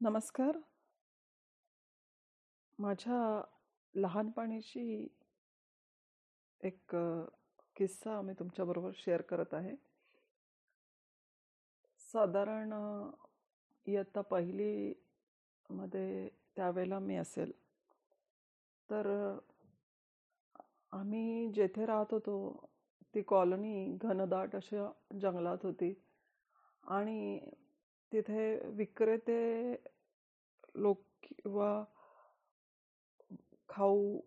नमस्कार. माझ्या लहानपणीची एक अ, किस्सा मी तुमच्याबरोबर शेअर करत आहे. साधारण अ, इयत्ता 1ली मध्ये त्यावेळेला मी असेल. तर अ, आम्ही जेथे राहत होतो, ती कॉलनी घनदाट अशा जंगलात होती आणि तिथे विक्रेते लोक किंवा खाऊ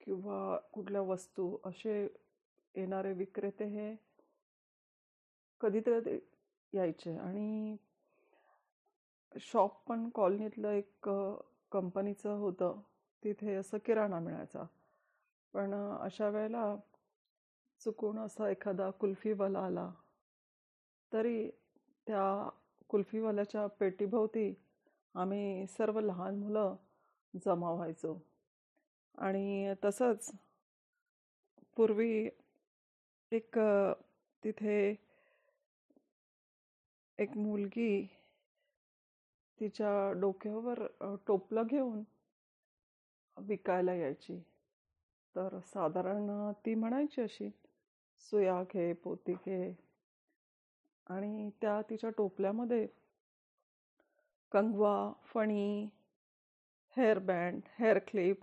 किंवा कुठल्या वस्तू असे येणारे विक्रेते हे कधीतरी यायचे आणि शॉप पण कॉलनीतलं एक कंपनीचं होतं. तिथे असं किराणा मिळायचा. पण अशा वेळेला चुकून असा एखादा कुल्फीवाला आला, तरी त्या कुल्फीवाल्याच्या पेटीभोवती आम्ही सर्व लहान मुलं जमा व्हायचो. आणि तसंच पूर्वी एक तिथे एक मुलगी तिच्या डोक्यावर टोपलं घेऊन विकायला यायची. तर साधारण ती म्हणायची अशी, "सुया घे, पोती घे" आणि त्या तिच्या टोपल्यामध्ये कंगवा, फणी, हेअर बँड, हेअर क्लिप,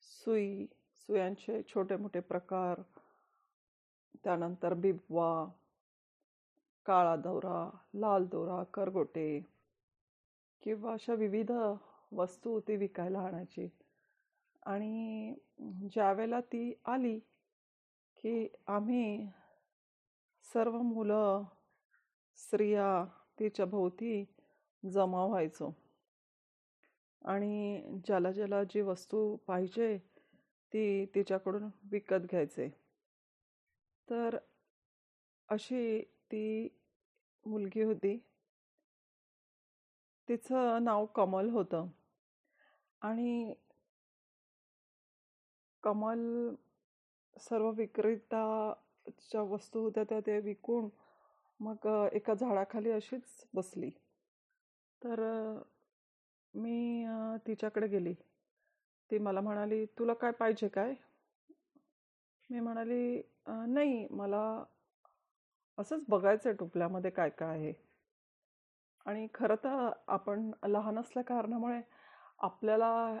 सुई, सुयांचे छोटे-मोठे प्रकार, त्यानंतर बिबवा, काळा दौरा लाल दोरा, करगोटे किंवा अशा विविध वस्तू ती विकायला आणायची. आणि ज्यावेळेला ती आली, की आम्ही सर्व मुलं, स्त्रिया तिच्या भोवती जमा व्हायचो. आणि ज्याला ज्याला जी वस्तू पाहिजे ती तिच्याकडून विकत घ्यायचे. तर अशी ती मुलगी होती. तिचं नाव कमल होतं. आणि कमल सर्व विक्रेताच्या वस्तू होत्या त्या ते विकून मग एका झाडाखाली अशीच बसली. तर मी तिच्याकडे गेली. ती मला म्हणाली, "तुला काय पाहिजे काय?" मी म्हणाली, नाही मला असंच बघायचं आहे टोपल्यामध्ये काय-काय आहे." आणि खरं तर आपण लहान असल्या कारणामुळे आपल्याला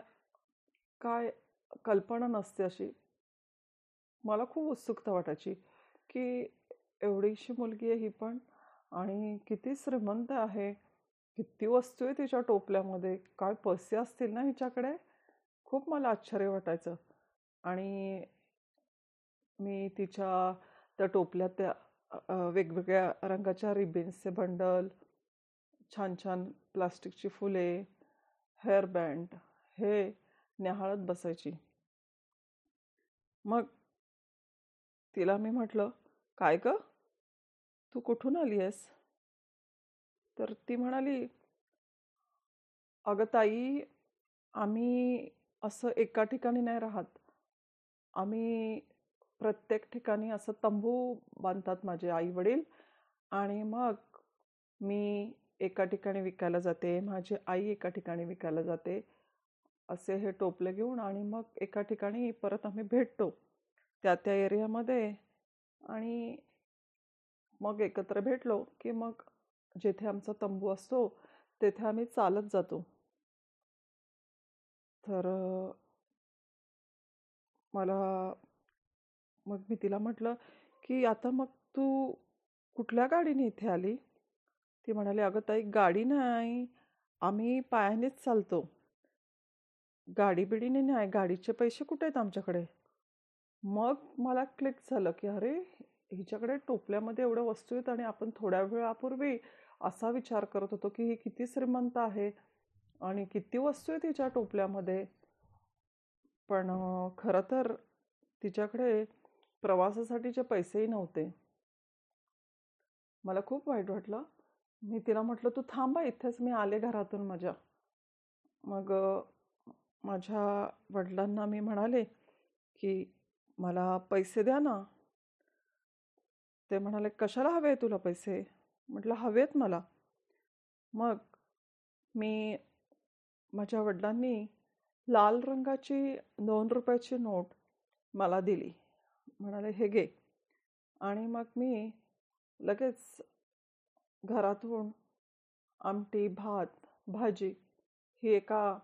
काय कल्पना नसते अशी. मला खूप उत्सुकता वाटायची, की एवढीशी मुलगी आहे ही पण आणि किती श्रीमंत आहे. किती वस्तू आहे तिच्या टोपल्यामध्ये. काय पैसे असतील ना हिच्याकडे? खूप मला आश्चर्य वाटायचं. आणि मी तिच्या त्या टोपल्यात त्या वेगवेगळ्या रंगाच्या रिबिन्सचे बंडल, छान-छान प्लास्टिकची फुले, हेअर बँड हे न्याहाळत बसायची. मग तिला मी म्हटलं, "काय गं? तू कुठून आली आहेस?" तर ती म्हणाली, "अगं ताई, आम्ही असं एका ठिकाणी नाही राहत. आम्ही प्रत्येक ठिकाणी असं तंबू बांधतात माझे आई-वडील आणि मग मी एका ठिकाणी विकायला जाते, माझी आई एका ठिकाणी विकायला जाते. असे हे टोपले घेऊन आणि मग एका ठिकाणी परत आम्ही भेटतो. त्या-त्या एरियामध्ये आणि मग एकत्र भेटलो, की मग जेथे आमचा तंबू असतो, तेथे आम्ही चालत जातो." तर मला मग मी तिला म्हटलं, की "आता मग तू कुठल्या गाडीने इथे आली?" ती म्हणाली, "अगं ताई गाडी नाही, आम्ही पायानेच चालतो. गाडी-बिडीने नाही. गाडीचे पैसे कुठे आहेत आमच्याकडे?" मग मला क्लिक झालं, की अरे हिच्याकडे टोपल्यामध्ये एवढ्या वस्तू आहेत आणि आपण थोड्या वेळापूर्वी असा विचार करत होतो, की ही किती श्रीमंत आहे आणि किती वस्तू आहेत हिच्या टोपल्यामध्ये. पण खरं तर तिच्याकडे प्रवासासाठीचे पैसेही नव्हते. मला खूप वाईट वाटलं. मी तिला म्हटलं, "तू थांबा इथेच, मी आले घरातून माझ्या." मग माझ्या वडिलांना मी म्हणाले, की "मला पैसे द्या ना." ते म्हणाले, "कशाला हवे तुला पैसे?" म्हटलं, "हवेत मला." मग मी माझ्या वडिलांनी लाल रंगाची दोन रुपयाची नोट मला दिली म्हणाले हे घे आणि मग मी लगेच घरातून आमटी भात भाजी ही एका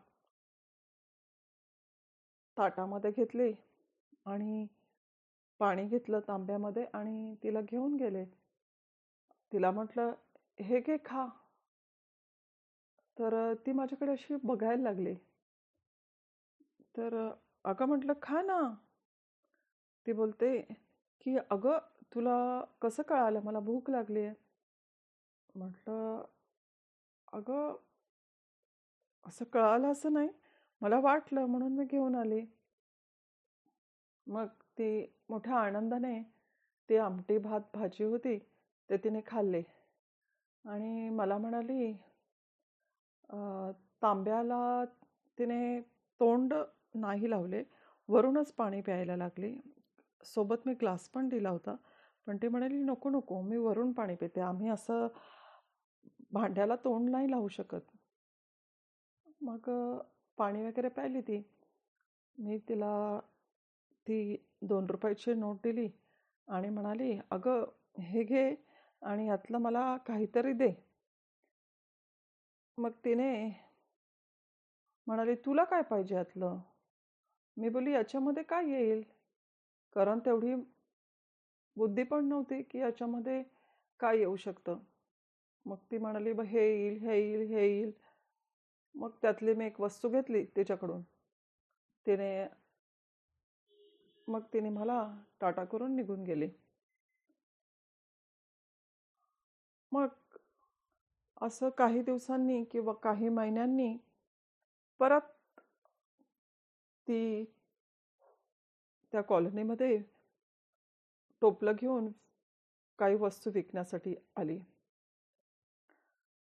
ताटामध्ये घेतली आणि पाणी घेतलं तांब्यामध्ये आणि तिला घेऊन गेले. तिला म्हटलं हे घे खा. तर ती माझ्याकडे अशी बघायला लागली. तर अगं म्हटलं खा ना. ती बोलते की अगं तुला कसं कळालं? मला भूक लागली आहे म्हटलं अगं असं कळालं असं नाही. मला वाटलं म्हणून मी घेऊन आली. मग ती मोठ्या आनंदाने ती आमटी भात भाजी होती ते तिने खाल्ले. आणि मला म्हणाली तांब्याला तिने तोंड नाही लावले वरूनच पाणी प्यायला लागली. सोबत मी ग्लास पण दिला होता पण ती म्हणाली नको नको मी वरून पाणी पिते आम्ही असं भांड्याला तोंड नाही लावू शकत. मग पाणी वगैरे प्यायली ती. मी तिला ती दोन रुपयाची नोट दिली आणि म्हणाली अगं हे घे आणि यातलं मला काहीतरी दे. मग तिने म्हणाली तुला काय पाहिजे यातलं? मी बोली याच्यामध्ये काय येईल? कारण तेवढी बुद्धी पण नव्हती की याच्यामध्ये काय येऊ शकतं. मग ती म्हणाली ब हे येईल हे येईल हे येईल. मग त्यातली मी एक वस्तू घेतली तिच्याकडून. तिने मग तिने मला टाटा करून निघून गेली. मग असं काही दिवसांनी किंवा काही महिन्यांनी परत ती त्या कॉलनीमध्ये टोपलं घेऊन काही वस्तू विकण्यासाठी आली.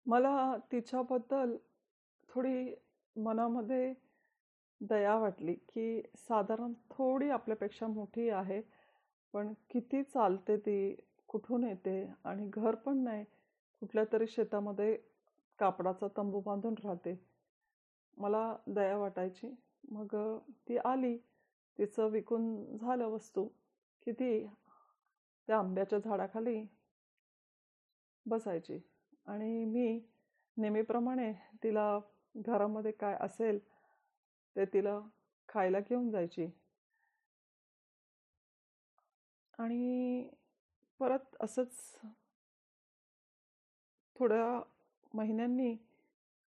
मला तिच्याबद्दल थोडी मनामध्ये दया वाटली की साधारण थोडी आपल्यापेक्षा मोठी आहे पण किती चालते ती कुठून येते आणि घर पण नाही कुठल्या तरी शेतामध्ये कापडाचा तंबू बांधून राहते. मला दया वाटायची. मग ती आली. तिचं विकून झालं वस्तू. की ती त्या आंब्याच्या झाडाखाली बसायची. आणि मी नेहमीप्रमाणे तिला घरामध्ये काय असेल ते तिला खायला घेऊन जायची. आणि परत असंच थोड्या महिन्यांनी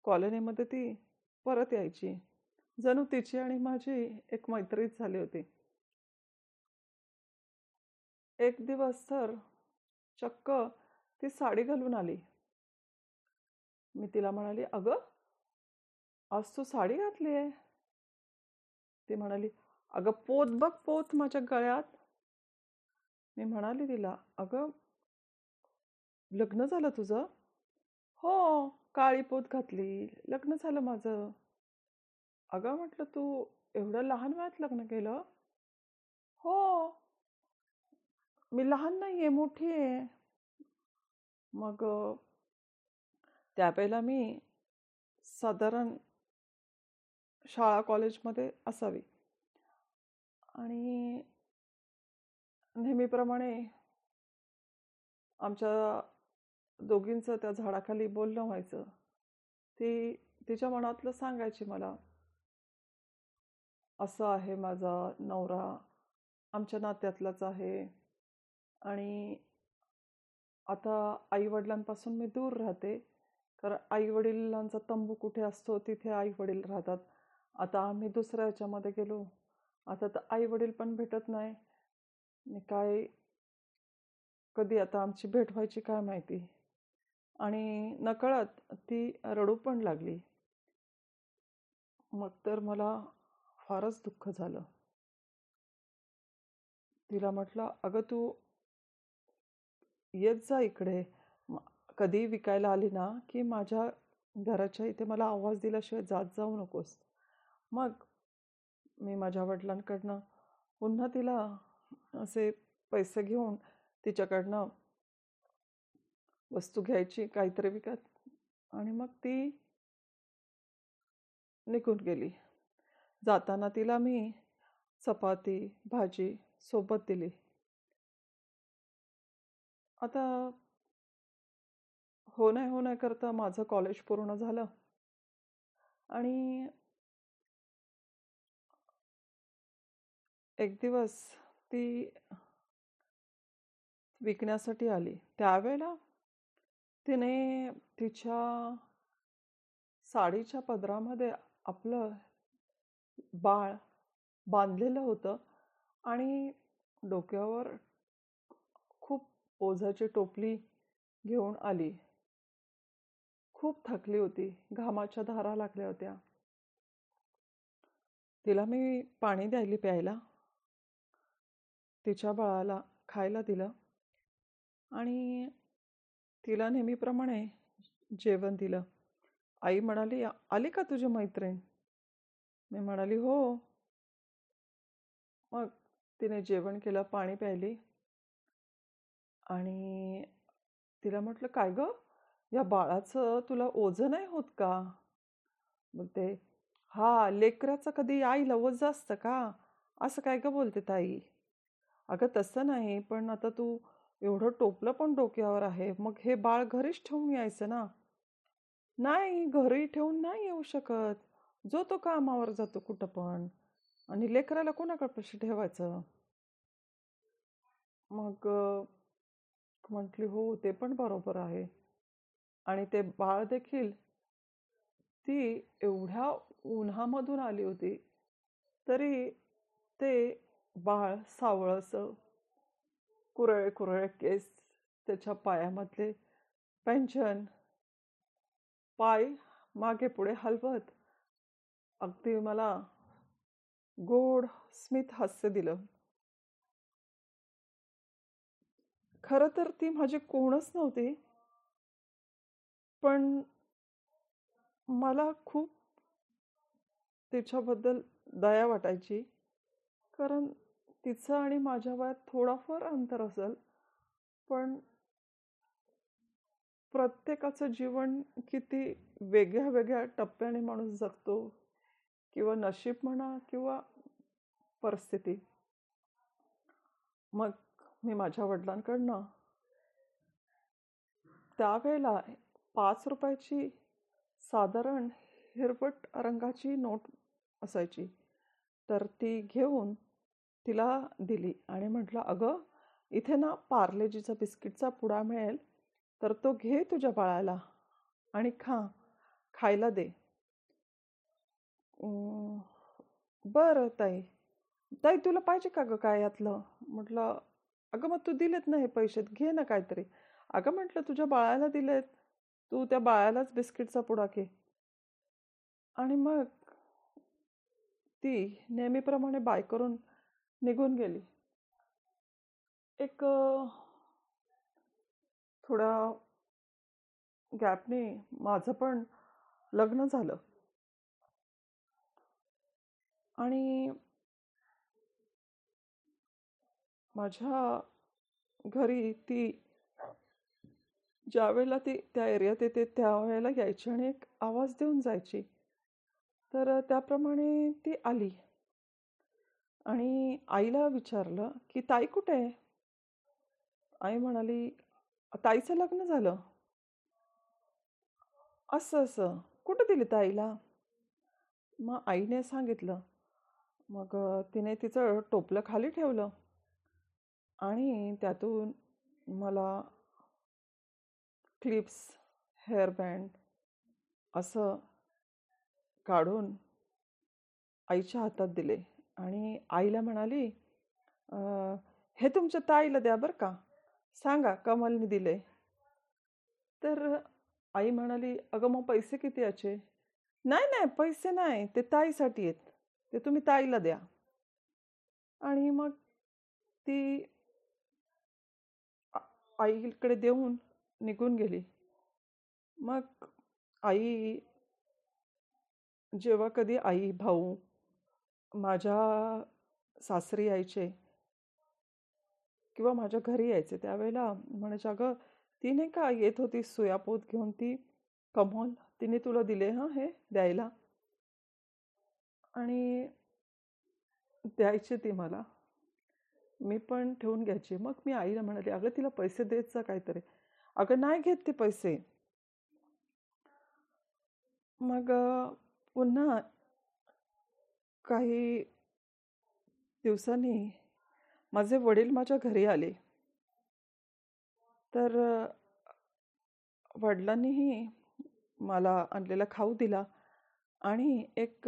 कॉलनीमध्ये ती परत यायची. जणू तिची आणि माझी एक मैत्रीच झाली होती. एक दिवस तर चक्क ती साडी घालून आली. मी तिला म्हणाली अगं आज तू साडी घातली आहे ती म्हणाली अगं पोत बघ पोत माझ्या गळ्यात. मी म्हणाली तिला अगं लग्न झालं तुझं? हो काळी पोत घातली लग्न झालं माझं. अगं म्हटलं तू एवढं लहान वयात लग्न केलं? हो मी लहान नाही आहे मोठी आहे मग त्यावेळेला मी साधारण शाळा कॉलेजमध्ये असावी. आणि नेहमीप्रमाणे आमच्या दोघींचं त्या झाडाखाली बोलणं व्हायचं. ती तिच्या मनातलं सांगायची मला असं आहे माझा नवरा आमच्या नात्यातलाच आहे. आणि आता आईवडिलांपासून मी दूर राहते. कारण आईवडिलांचा तंबू कुठे असतो तिथे आईवडील राहतात. आता आम्ही दुसऱ्या याच्यामध्ये गेलो. आता तर आईवडील पण भेटत नाही. आणि काय कधी आता आमची भेट व्हायची काय माहिती? आणि नकळत ती रडू पण लागली. मग तर मला फारच दुःख झालं. तिला म्हटलं अगं तू येत जा इकडे. कधी विकायला आली ना की माझ्या घराच्या इथे मला आवाज दिल्याशिवाय जात जाऊ नकोस. मग मी माझ्या वडिलांकडनं पुन्हा तिला असे पैसे घेऊन तिच्याकडनं वस्तू घ्यायची काहीतरी विकत आणि मग ती निघून गेली. जाताना तिला मी चपाती भाजी सोबत दिली. आता हो नाही हो नाही करता माझं कॉलेज पूर्ण झालं आणि एक दिवस ती विकण्यासाठी आली. त्यावेळेला तिने तिच्या साडीच्या पदरामध्ये आपलं बाळ बांधलेलं होतं आणि डोक्यावर खूप ओझाची टोपली घेऊन आली. खूप थकली होती. घामाच्या धारा लागल्या होत्या. तिला मी पाणी द्यायली प्यायला तिच्या बाळाला खायला दिलं आणि तिला नेहमीप्रमाणे जेवण दिलं. आई म्हणाली आली का तुझी मैत्रीण? मी म्हणाली हो. मग तिने जेवण केलं पाणी प्यायली आणि तिला म्हटलं काय गं? या बाळाचं तुला ओझं नाही होत का? बोलते हा लेकराचं कधी आईला ओझं असतं का? असं काय गं बोलते ताई? अगं तसं नाही पण आता तू एवढं टोपलं पण डोक्यावर आहे मग हे बाळ घरीच ठेवून यायचं ना? नाही घरी ठेवून नाही येऊ शकत. जो तो कामावर जातो कुठं पण. आणि लेकराला कोणाकडे पैसे ठेवायचं? मग म्हटली हो ते पण बरोबर आहे. आणि ते बाळ देखील ती एवढ्या उन्हामधून आली होती तरी ते बाळ सावळसं कुरळे कुरळे केस त्याच्या पायामधले पेंशन पाय मागे पुढे हलवत. अगदी मला गोड स्मित हास्य दिलं. खरं तर ती माझी कोणच नव्हती. पण मला खूप तिच्याबद्दल दया वाटायची. कारण तिचं आणि माझ्या वयात थोडाफार अंतर असेल पण प्रत्येकाचं जीवन किती वेगळ्या वेगळ्या टप्प्याने माणूस जगतो किंवा नशीब म्हणा किंवा परिस्थिती. मग मी माझ्या वडिलांकडनं त्यावेळेला पाच रुपयाची साधारण हिरवट रंगाची नोट असायची. तर ती घेऊन तिला दिली आणि म्हटलं अगं इथे ना पार्लेजीचा बिस्किटचा पुडा मिळेल तर तो घे तुझ्या बाळाला आणि खा खायला दे. बरं ताई. ताई तुला पाहिजे का गं काय यातलं? म्हटलं अगं मग तू दिलेत ना हे पैशात घे ना काहीतरी. अगं म्हटलं तुझ्या बाळाला दिलेत. तू त्या बाळालाच बिस्किटचा पुडा घे. आणि मग ती नेहमीप्रमाणे बाय करून निघून गेली. एक थोडा गॅपने माझं पण लग्न झालं. आणि माझ्या घरी ती ज्या वेळेला ती त्या एरियात येते त्यावेळेला यायची आणि एक आवाज देऊन जायची. तर त्याप्रमाणे ती आली. आणि आईला विचारलं की ताई कुठे आहे? आई म्हणाली ताईचं लग्न झालं. असं असं. कुठं दिली ताईला मग आईने सांगितलं. मग तिने तिचं टोपलं खाली ठेवलं. आणि त्यातून मला क्लिप्स हेअरबँड असं काढून आईच्या हातात दिले. आणि आईला म्हणाली हे तुमच्या ताईला द्या बरं का. सांगा कमलने दिले. तर आई म्हणाली अगं मग पैसे किती याचे? नाही नाही पैसे नाही ते ताईसाठी आहेत. ते तुम्ही ताईला द्या. आणि मग ती आईकडे देऊन निघून गेली. मग आई जेव्हा कधी आई भाऊ माझ्या सासरी यायचे किंवा माझ्या घरी यायचे त्यावेळेला म्हणायचे अगं ती नाही का येत होती सुयापोत घेऊन? ती कमोल तिने तुला दिले हां हे द्यायला? आणि द्यायची ती मला. मी पण ठेवून घ्यायची. मग मी आईला म्हणाले अगं तिला पैसे देत जा काहीतरी. अगं नाही घेत ते पैसे. मग पुन्हा काही दिवसांनी माझे वडील माझ्या घरी आले. तर वडिलांनीही मला आणलेला खाऊ दिला आणि एक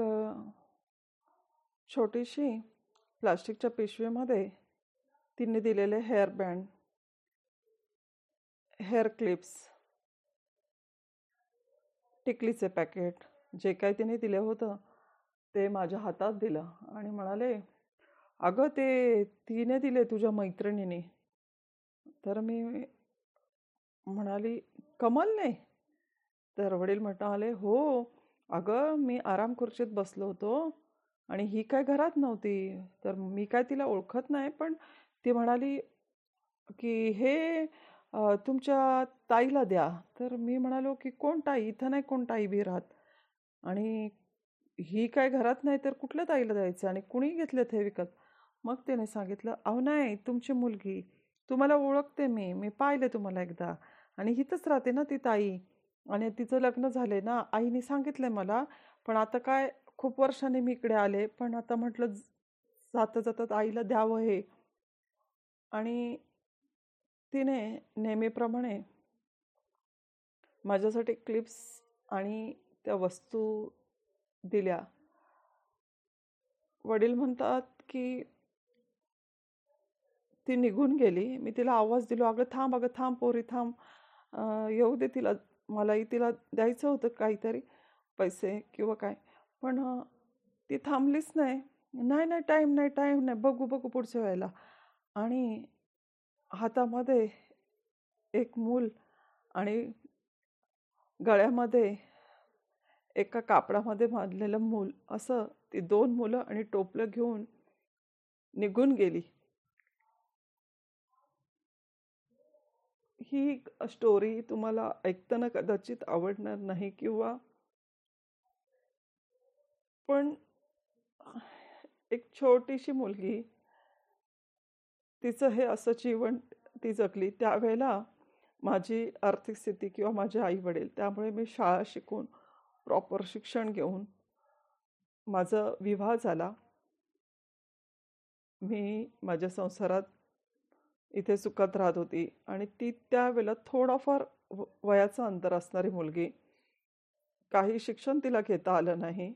छोटीशी प्लास्टिकच्या पिशवीमध्ये तिने दिलेले हेअर बँड हेअर क्लिप्स टिकलीचे पॅकेट जे काही तिने दिलं होतं ते माझ्या हातात दिलं आणि म्हणाले अगं ते तिने दिले तुझ्या मैत्रिणीने. तर मी म्हणाली कमलने तर वडील म्हणाले हो अगं मी आराम खुर्चीत बसलो होतो आणि ही काय घरात नव्हती तर मी काय तिला ओळखत नाही. पण ती म्हणाली की हे तुमच्या ताईला द्या. तर मी म्हणालो की कोण ताई? इथं नाही कोण ताई बी राहत. आणि ही काय घरात नाही तर कुठल्या ताईला द्यायचं आणि कुणी घेतलं ते विकत. मग त्याने सांगितलं अहो नाही तुमची मुलगी. तुम्हाला ओळखते मी. मी पाहिले तुम्हाला एकदा. आणि हिथंच राहते ना ती ताई. आणि तिचं लग्न झाले ना आईने सांगितलं मला. पण आता काय खूप वर्षांनी मी इकडे आले. पण आता म्हटलं जाता जातात आईला द्यावं हे. आणि तिने नेहमीप्रमाणे माझ्यासाठी क्लिप्स आणि त्या वस्तू दिल्या. वडील म्हणतात की ती निघून गेली. मी तिला आवाज दिलो. अगं थांब अगं थांब पोरी थांब. येऊ दे तिला. मलाही तिला द्यायचं होतं काहीतरी पैसे किंवा काय. पण ती थांबलीच नाही. नाही नाही टाईम नाही टाईम नाही. बघू बघू पुढच्या वेळेला. आणि हातामध्ये एक मूल आणि गळ्यामध्ये एका कापडामध्ये बांधलेलं मूल असं ती दोन मुलं आणि टोपलं घेऊन निघून गेली. ही स्टोरी तुम्हाला ऐकताना कदाचित आवडणार नाही किंवा पण एक छोटीशी मुलगी तिचं हे असं जीवन ती जगली. त्यावेळेला माझी आर्थिक स्थिती किंवा माझे आई वडील त्यामुळे मी शाळा शिकून प्रॉपर शिक्षण घेऊन माझा विवाह झाला. मी माझ्या संसारात इथे सुखात राहत होती आणि ती त्यावेळेला थोडाफार वयाचं अंतर असणारी मुलगी. काही शिक्षण तिला घेता आलं नाही.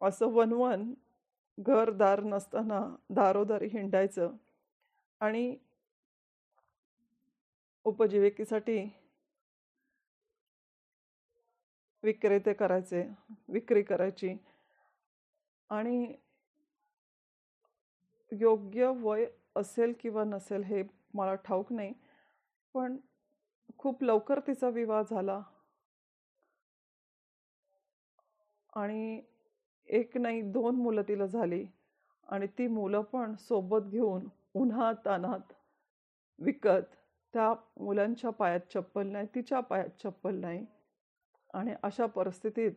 असं वनवन घरदार नसताना दारोदारी हिंडायचं आणि उपजीविकेसाठी विक्रेते करायचे विक्री करायची. आणि योग्य वय असेल किंवा नसेल हे मला ठाऊक नाही पण खूप लवकर तिचा विवाह झाला. आणि एक नाही दोन मुलं तिला झाली. आणि ती मुलं पण सोबत घेऊन उन्हात अनात विकत त्या मुलांच्या पायात चप्पल नाही तिच्या पायात चप्पल नाही. आणि अशा परिस्थितीत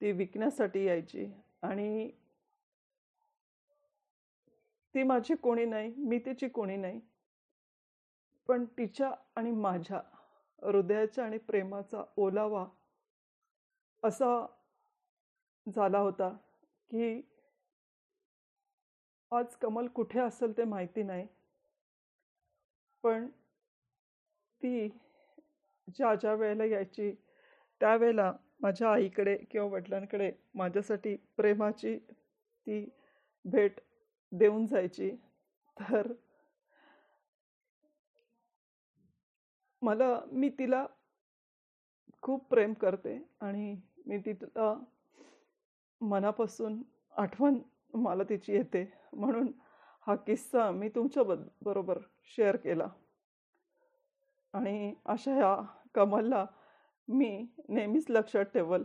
ती विकण्यासाठी यायची. आणि ती माझी कोणी नाही मी तिची कोणी नाही. पण तिच्या आणि माझ्या हृदयाच्या आणि प्रेमाचा ओलावा असा झाला होता की आज कमल कुठे असेल ते माहिती नाही. पण ती ज्या ज्या वेळेला यायची त्यावेळेला माझ्या आईकडे किंवा वडिलांकडे माझ्यासाठी प्रेमाची ती भेट देऊन जायची. तर मला मी तिला खूप प्रेम करते आणि मी तिला मनापासून आठवण मला तिची येते. म्हणून हा किस्सा मी तुमच्या बरोबर शेअर केला. आणि अशा ह्या कमलला मी नेहमीच लक्षात ठेवल.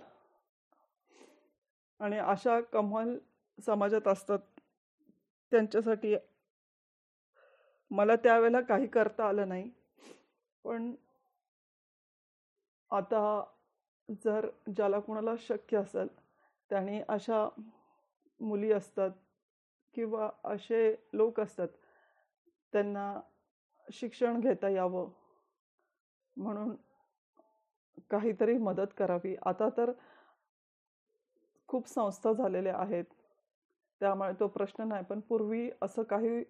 आणि अशा कमल समाजात असतात. त्यांच्यासाठी मला त्यावेळेला काही करता आलं नाही. पण आता जर ज्याला कोणाला शक्य असेल त्याने अशा मुली असतात किंवा असे लोक असतात त्यांना शिक्षण घेता यावं. म्हणून काहीतरी मदत करावी. आता तर खूप संस्था झालेल्या आहेत. त्यामुळे तो प्रश्न नाही पण पूर्वी असं काही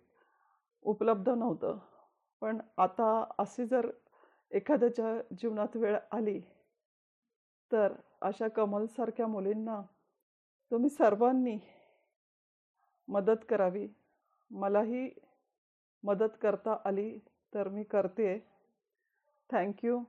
उपलब्ध नव्हतं. पण आता अशी जर एखाद्याच्या जीवनात वेळ आली तर अशा कमलसारख्या मुलींना तुम्ही सर्वांनी मदत करावी. मलाही मदत करता आली तर मी करते. थँक्यू